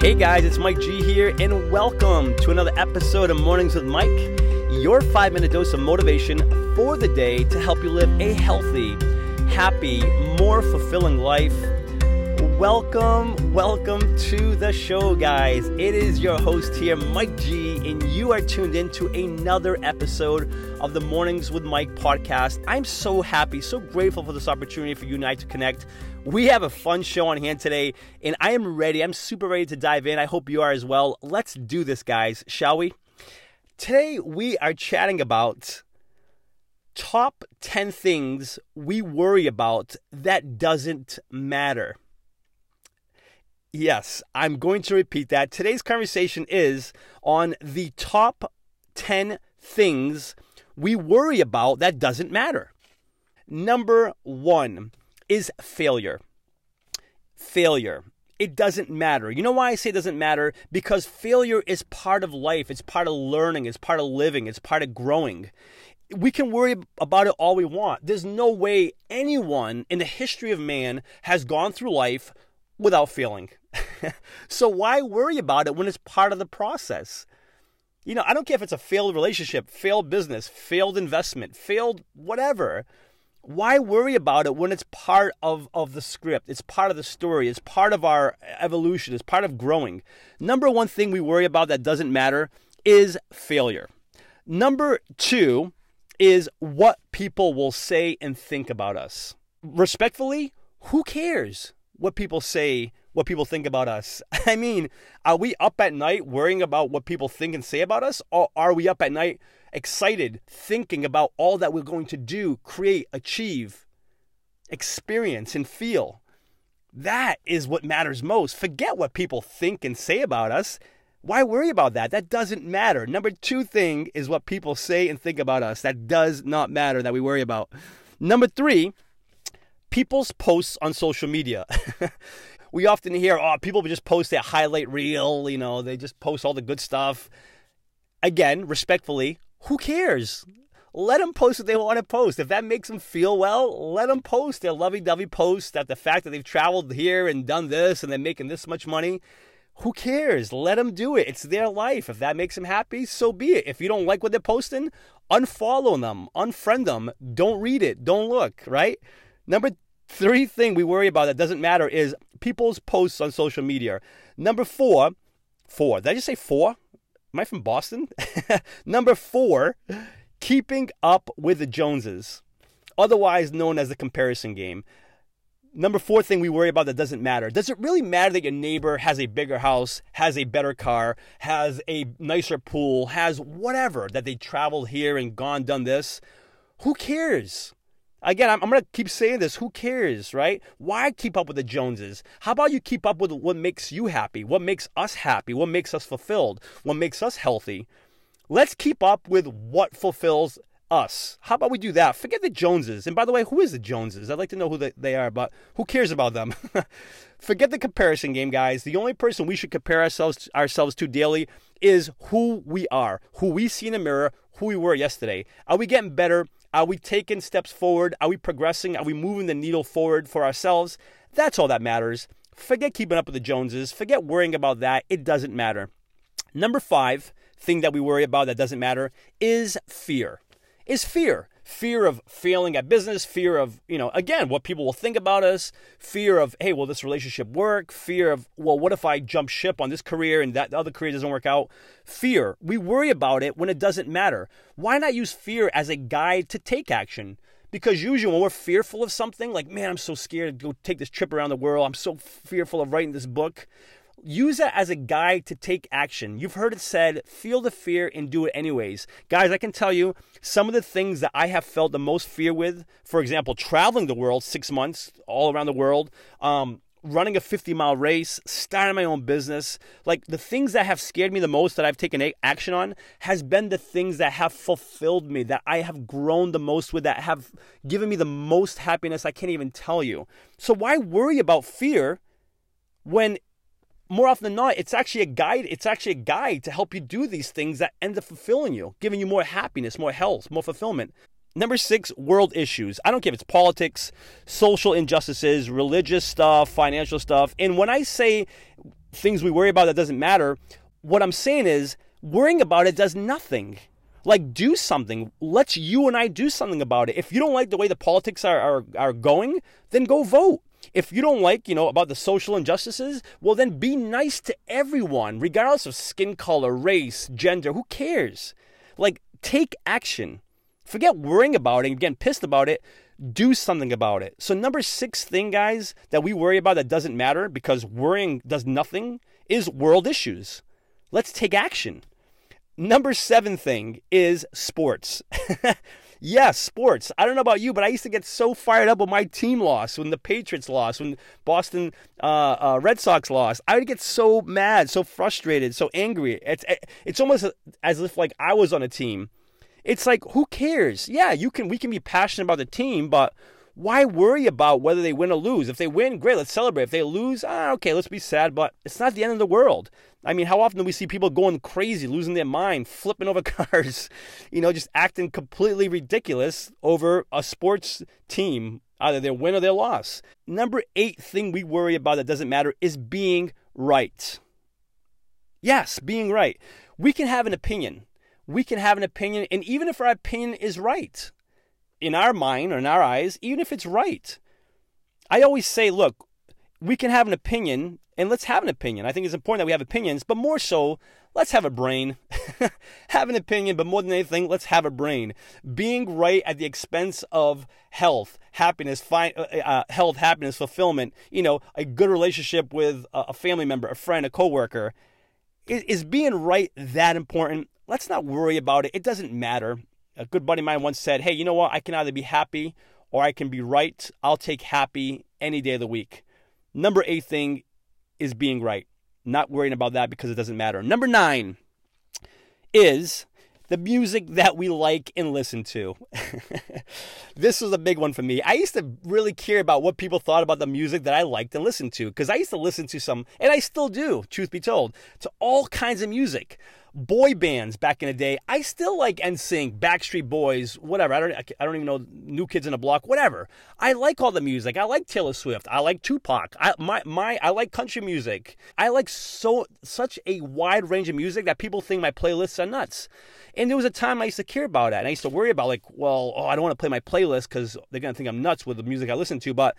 Hey guys, it's Mike G here, and welcome to another episode of Mornings with Mike, your five minute dose of motivation for the day to help you live a healthy, happy, more fulfilling life. Welcome, welcome to the show, guys. It is your host here, Mike G, and you are tuned in to another episode of the Mornings with Mike podcast. I'm so happy, so grateful for this opportunity for you and I to connect. We have a fun show on hand today, and I am ready. I'm super ready to dive in. I hope you are as well. Let's do this, guys, shall we? Today, we are chatting about top 10 things we worry about that doesn't matter. Yes, I'm going to repeat that. Today's conversation is on the top 10 things we worry about that doesn't matter. Number one is failure. Failure. It doesn't matter. You know why I say it doesn't matter? Because failure is part of life, it's part of learning, it's part of living, it's part of growing. We can worry about it all we want. There's no way anyone in the history of man has gone through life without failing. so why worry about it when it's part of the process? You know, I don't care if it's a failed relationship, failed business, failed investment, failed whatever. Why worry about it when it's part of, of the script? It's part of the story. It's part of our evolution. It's part of growing. Number one thing we worry about that doesn't matter is failure. Number two is what people will say and think about us. Respectfully, who cares what people say what people think about us. I mean, are we up at night worrying about what people think and say about us? Or are we up at night excited, thinking about all that we're going to do, create, achieve, experience, and feel? That is what matters most. Forget what people think and say about us. Why worry about that? That doesn't matter. Number two thing is what people say and think about us. That does not matter that we worry about. Number three, people's posts on social media. we often hear, oh, people just post that highlight reel, you know, they just post all the good stuff. Again, respectfully, who cares? Let them post what they want to post. If that makes them feel well, let them post their lovey dovey post that the fact that they've traveled here and done this and they're making this much money. Who cares? Let them do it. It's their life. If that makes them happy, so be it. If you don't like what they're posting, unfollow them, unfriend them, don't read it, don't look, right? Number three thing we worry about that doesn't matter is people's posts on social media. Number four, four. Did I just say four? Am I from Boston? Number four, keeping up with the Joneses, otherwise known as the comparison game. Number four thing we worry about that doesn't matter. Does it really matter that your neighbor has a bigger house, has a better car, has a nicer pool, has whatever, that they traveled here and gone, done this? Who cares? Again, I'm, I'm going to keep saying this. Who cares, right? Why keep up with the Joneses? How about you keep up with what makes you happy? What makes us happy? What makes us fulfilled? What makes us healthy? Let's keep up with what fulfills us. How about we do that? Forget the Joneses. And by the way, who is the Joneses? I'd like to know who they are, but who cares about them? Forget the comparison game, guys. The only person we should compare ourselves ourselves to daily is who we are, who we see in the mirror, who we were yesterday. Are we getting better? Are we taking steps forward? Are we progressing? Are we moving the needle forward for ourselves? That's all that matters. Forget keeping up with the Joneses. Forget worrying about that. It doesn't matter. Number five thing that we worry about that doesn't matter is fear. Is fear fear of failing at business, fear of, you know, again, what people will think about us, fear of, hey, will this relationship work? Fear of, well, what if I jump ship on this career and that other career doesn't work out? Fear. We worry about it when it doesn't matter. Why not use fear as a guide to take action? Because usually when we're fearful of something, like, man, I'm so scared to go take this trip around the world, I'm so fearful of writing this book, use it as a guide to take action. You've heard it said, feel the fear and do it anyways. Guys, I can tell you some of the things that I have felt the most fear with, for example, traveling the world six months all around the world, um, running a 50 mile race, starting my own business. Like the things that have scared me the most that I've taken action on has been the things that have fulfilled me, that I have grown the most with, that have given me the most happiness. I can't even tell you. So why worry about fear when more often than not, it's actually a guide. It's actually a guide to help you do these things that end up fulfilling you, giving you more happiness, more health, more fulfillment. Number six, world issues. I don't care if it's politics, social injustices, religious stuff, financial stuff. And when I say things we worry about that doesn't matter. What I'm saying is, worrying about it does nothing. Like, do something. Let's you and I do something about it. If you don't like the way the politics are, are, are going, then go vote. If you don't like, you know, about the social injustices, well, then be nice to everyone, regardless of skin color, race, gender. Who cares? Like, take action. Forget worrying about it and getting pissed about it. Do something about it. So, number six thing, guys, that we worry about that doesn't matter because worrying does nothing is world issues. Let's take action. Number seven thing is sports. yes, sports. I don't know about you, but I used to get so fired up when my team lost, when the Patriots lost, when Boston uh, uh, Red Sox lost. I would get so mad, so frustrated, so angry. It's it's almost as if like I was on a team. It's like who cares? Yeah, you can. We can be passionate about the team, but why worry about whether they win or lose? If they win, great, let's celebrate. If they lose, ah, okay, let's be sad, but it's not the end of the world. I mean, how often do we see people going crazy, losing their mind, flipping over cars, you know, just acting completely ridiculous over a sports team, either their win or their loss? Number eight thing we worry about that doesn't matter is being right. Yes, being right. We can have an opinion. We can have an opinion, and even if our opinion is right, in our mind or in our eyes, even if it's right, I always say, look, we can have an opinion and let's have an opinion. I think it's important that we have opinions, but more so, let's have a brain. have an opinion, but more than anything, let's have a brain. Being right at the expense of health, happiness, fi- uh, uh, health, happiness, fulfillment, you know, a good relationship with a family member, a friend, a coworker. Is, is being right that important? Let's not worry about it. It doesn't matter. A good buddy of mine once said, Hey, you know what? I can either be happy or I can be right. I'll take happy any day of the week. Number eight thing is being right. Not worrying about that because it doesn't matter. Number nine is the music that we like and listen to. this was a big one for me. I used to really care about what people thought about the music that I liked and listened to because I used to listen to some, and I still do, truth be told, to all kinds of music boy bands back in the day. I still like NSYNC, Backstreet Boys, whatever. I don't I don't even know New Kids in the Block, whatever. I like all the music. I like Taylor Swift. I like Tupac. I my my I like country music. I like so such a wide range of music that people think my playlists are nuts. And there was a time I used to care about that. And I used to worry about like, well, oh, I don't want to play my playlist because they're gonna think I'm nuts with the music I listen to. But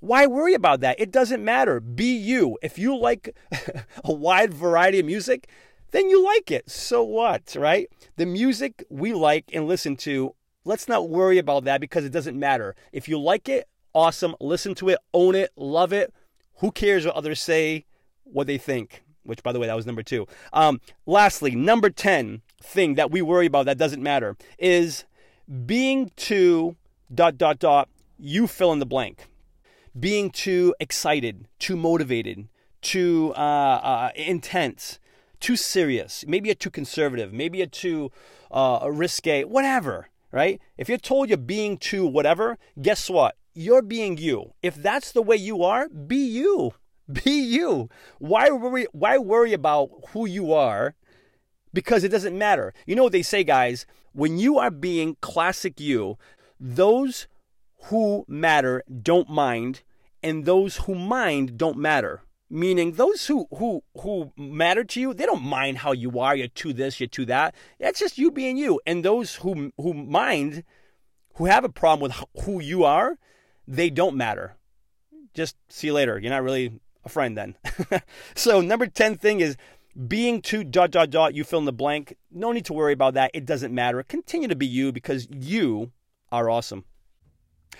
why worry about that? It doesn't matter. Be you. If you like a wide variety of music, then you like it. So what, right? The music we like and listen to, let's not worry about that because it doesn't matter. If you like it, awesome. Listen to it, own it, love it. Who cares what others say, what they think? Which, by the way, that was number two. Um, lastly, number 10 thing that we worry about that doesn't matter is being too dot, dot, dot, you fill in the blank. Being too excited, too motivated, too uh, uh, intense too serious, maybe you're too conservative, maybe you're too uh, risque, whatever, right? If you're told you're being too whatever, guess what? You're being you. If that's the way you are, be you. Be you. Why worry, why worry about who you are? Because it doesn't matter. You know what they say, guys? When you are being classic you, those who matter don't mind, and those who mind don't matter meaning those who who who matter to you they don't mind how you are you're to this you're to that. That's just you being you. And those who who mind who have a problem with who you are they don't matter. Just see you later. You're not really a friend then. So number 10 thing is being too dot dot dot you fill in the blank. No need to worry about that. It doesn't matter. Continue to be you because you are awesome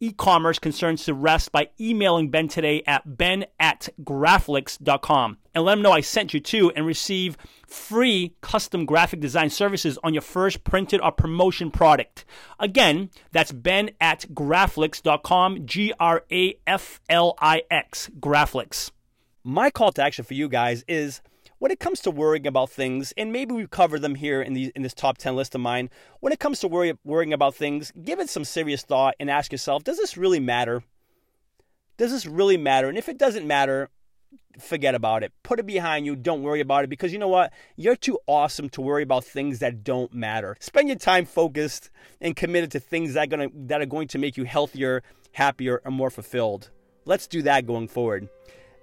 e-commerce concerns to rest by emailing Ben today at ben at graflix.com and let him know I sent you to and receive free custom graphic design services on your first printed or promotion product. Again, that's ben at graflix.com, G-R-A-F-L-I-X, Graflix. My call to action for you guys is when it comes to worrying about things, and maybe we've covered them here in, the, in this top 10 list of mine, when it comes to worry, worrying about things, give it some serious thought and ask yourself, does this really matter? Does this really matter? And if it doesn't matter, forget about it. Put it behind you. Don't worry about it because you know what? You're too awesome to worry about things that don't matter. Spend your time focused and committed to things that are to, that are going to make you healthier, happier, and more fulfilled. Let's do that going forward.